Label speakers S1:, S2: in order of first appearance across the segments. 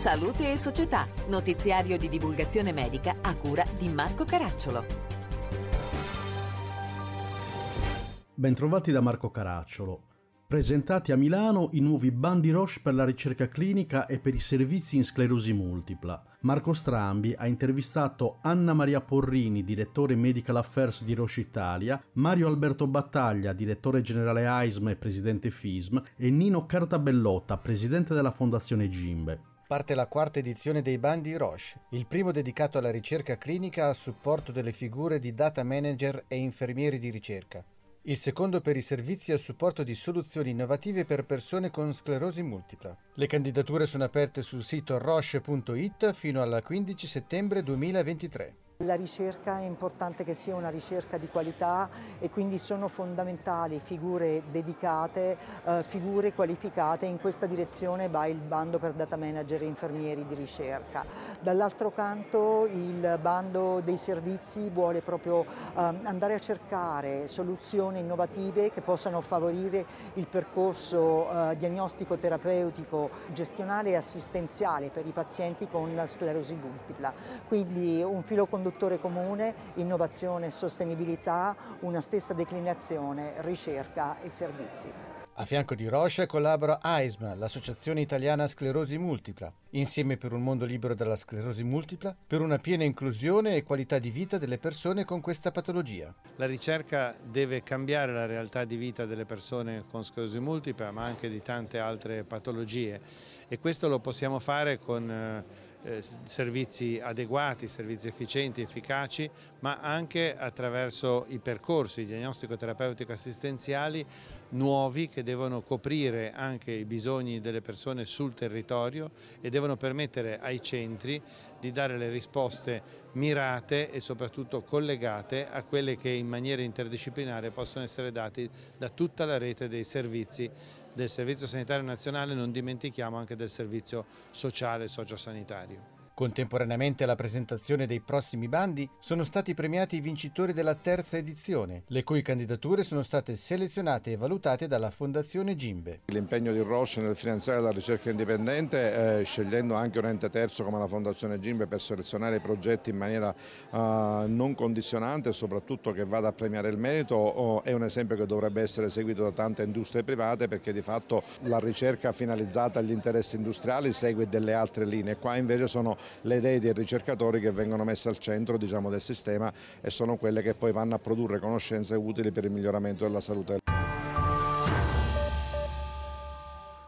S1: Salute e Società, notiziario di divulgazione medica a cura di Marco Caracciolo.
S2: Bentrovati da Marco Caracciolo. Presentati a Milano i nuovi bandi Roche per la ricerca clinica e per i servizi in sclerosi multipla. Marco Strambi ha intervistato Anna Maria Porrini, direttore Medical Affairs di Roche Italia, Mario Alberto Battaglia, direttore generale AISM e presidente FISM, e Nino Cartabellotta, presidente della Fondazione Gimbe.
S3: Parte la quarta edizione dei bandi Roche, il primo dedicato alla ricerca clinica a supporto delle figure di data manager e infermieri di ricerca il secondo per i servizi a supporto di soluzioni innovative per persone con sclerosi multipla. Le candidature sono aperte sul sito roche.it fino al 15 settembre 2023.
S4: La ricerca è importante che sia una ricerca di qualità e quindi sono fondamentali figure dedicate, eh, figure qualificate. In questa direzione va il bando per data manager e infermieri di ricerca. Dall'altro canto il bando dei servizi vuole proprio eh, andare a cercare soluzioni innovative che possano favorire il percorso eh, diagnostico terapeutico, gestionale e assistenziale per i pazienti con sclerosi multipla. Quindi un filo conduttore conduttore comune, innovazione e sostenibilità, una stessa declinazione, ricerca e servizi.
S3: A fianco di Roche collabora AISM, l'Associazione Italiana Sclerosi Multipla, insieme per un mondo libero dalla sclerosi multipla, per una piena inclusione e qualità di vita delle persone con questa patologia.
S5: La ricerca deve cambiare la realtà di vita delle persone con sclerosi multipla, ma anche di tante altre patologie e questo lo possiamo fare con eh, servizi adeguati, servizi efficienti, efficaci, ma anche attraverso i percorsi diagnostico-terapeutico assistenziali nuovi che devono coprire anche i bisogni delle persone sul territorio e devono permettere ai centri di dare le risposte mirate e soprattutto collegate a quelle che in maniera interdisciplinare possono essere date da tutta la rete dei servizi del Servizio Sanitario Nazionale, non dimentichiamo anche del servizio sociale e sociosanitario.
S3: Contemporaneamente alla presentazione dei prossimi bandi sono stati premiati i vincitori della terza edizione, le cui candidature sono state selezionate e valutate dalla Fondazione Gimbe.
S6: L'impegno di Roche nel finanziare la ricerca indipendente, eh, scegliendo anche un ente terzo come la Fondazione Gimbe per selezionare i progetti in maniera eh, non condizionante e soprattutto che vada a premiare il merito, oh, è un esempio che dovrebbe essere seguito da tante industrie private perché di fatto la ricerca finalizzata agli interessi industriali segue delle altre linee. Qua invece sono le idee dei ricercatori che vengono messe al centro diciamo, del sistema e sono quelle che poi vanno a produrre conoscenze utili per il miglioramento della salute.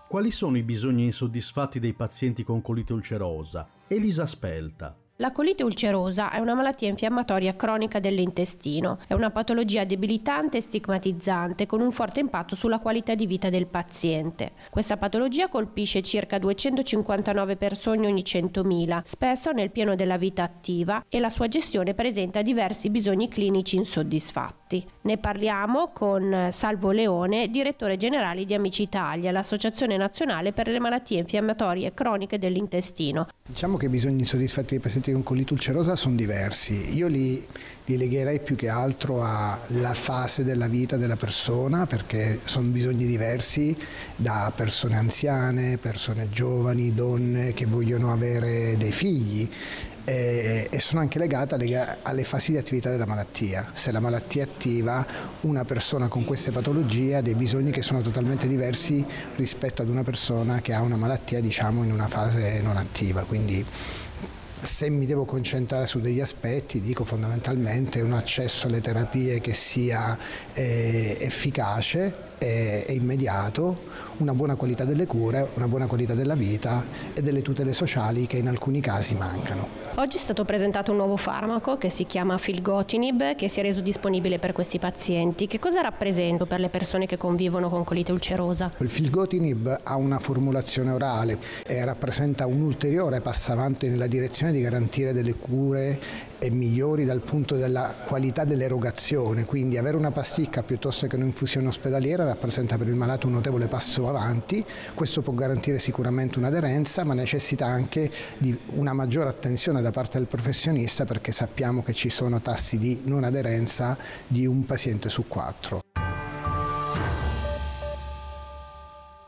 S2: Quali sono i bisogni insoddisfatti dei pazienti con colite ulcerosa? Elisa Spelta.
S7: La colite ulcerosa è una malattia infiammatoria cronica dell'intestino, è una patologia debilitante e stigmatizzante con un forte impatto sulla qualità di vita del paziente. Questa patologia colpisce circa 259 persone ogni 100.000, spesso nel pieno della vita attiva e la sua gestione presenta diversi bisogni clinici insoddisfatti. Ne parliamo con Salvo Leone, direttore generale di Amici Italia, l'associazione nazionale per le malattie infiammatorie croniche dell'intestino.
S8: Diciamo che i bisogni insoddisfatti dei pazienti con colite ulcerosa sono diversi. Io li, li legherei più che altro alla fase della vita della persona perché sono bisogni diversi da persone anziane, persone giovani, donne che vogliono avere dei figli e, e sono anche legate alle, alle, fasi di attività della malattia. Se la malattia è attiva, una persona con queste patologie ha dei bisogni che sono totalmente diversi rispetto ad una persona che ha una malattia diciamo in una fase non attiva. Quindi se mi devo concentrare su degli aspetti, dico fondamentalmente un accesso alle terapie che sia eh, efficace e, e immediato, una buona qualità delle cure, una buona qualità della vita e delle tutele sociali che in alcuni casi mancano.
S7: Oggi è stato presentato un nuovo farmaco che si chiama Filgotinib che si è reso disponibile per questi pazienti. Che cosa rappresenta per le persone che convivono con colite ulcerosa?
S8: Il Filgotinib ha una formulazione orale e rappresenta un ulteriore passo avanti nella direzione di garantire delle cure migliori dal punto della qualità dell'erogazione, quindi avere una pasticca piuttosto che un'infusione ospedaliera rappresenta per il malato un notevole passo avanti, questo può garantire sicuramente un'aderenza ma necessita anche di una maggiore attenzione da parte del professionista perché sappiamo che ci sono tassi di non aderenza di un paziente su quattro.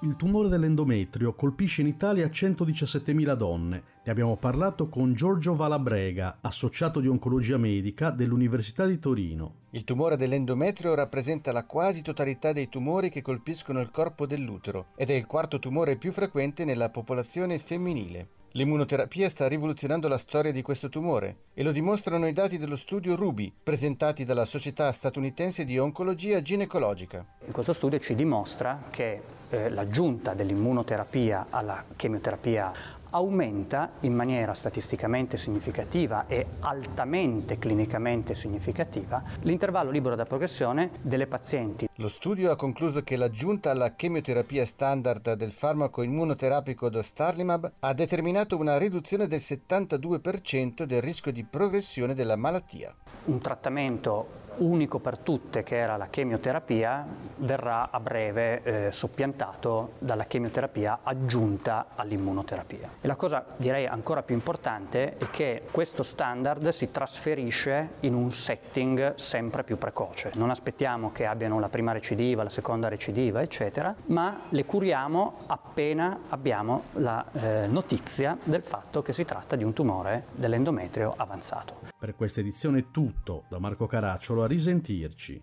S2: Il tumore dell'endometrio colpisce in Italia 117.000 donne. Ne abbiamo parlato con Giorgio Valabrega, associato di oncologia medica dell'Università di Torino.
S3: Il tumore dell'endometrio rappresenta la quasi totalità dei tumori che colpiscono il corpo dell'utero ed è il quarto tumore più frequente nella popolazione femminile. L'immunoterapia sta rivoluzionando la storia di questo tumore e lo dimostrano i dati dello studio Ruby presentati dalla Società statunitense di oncologia ginecologica.
S9: In questo studio ci dimostra che eh, l'aggiunta dell'immunoterapia alla chemioterapia aumenta in maniera statisticamente significativa e altamente clinicamente significativa l'intervallo libero da progressione delle pazienti.
S3: Lo studio ha concluso che l'aggiunta alla chemioterapia standard del farmaco immunoterapico Dostarlimab ha determinato una riduzione del 72% del rischio di progressione della malattia.
S9: Un trattamento unico per tutte che era la chemioterapia verrà a breve eh, soppiantato dalla chemioterapia aggiunta all'immunoterapia. E la cosa direi ancora più importante è che questo standard si trasferisce in un setting sempre più precoce. Non aspettiamo che abbiano la prima recidiva, la seconda recidiva, eccetera, ma le curiamo appena abbiamo la eh, notizia del fatto che si tratta di un tumore dell'endometrio avanzato.
S2: Per questa edizione è tutto, da Marco Caracciolo a risentirci.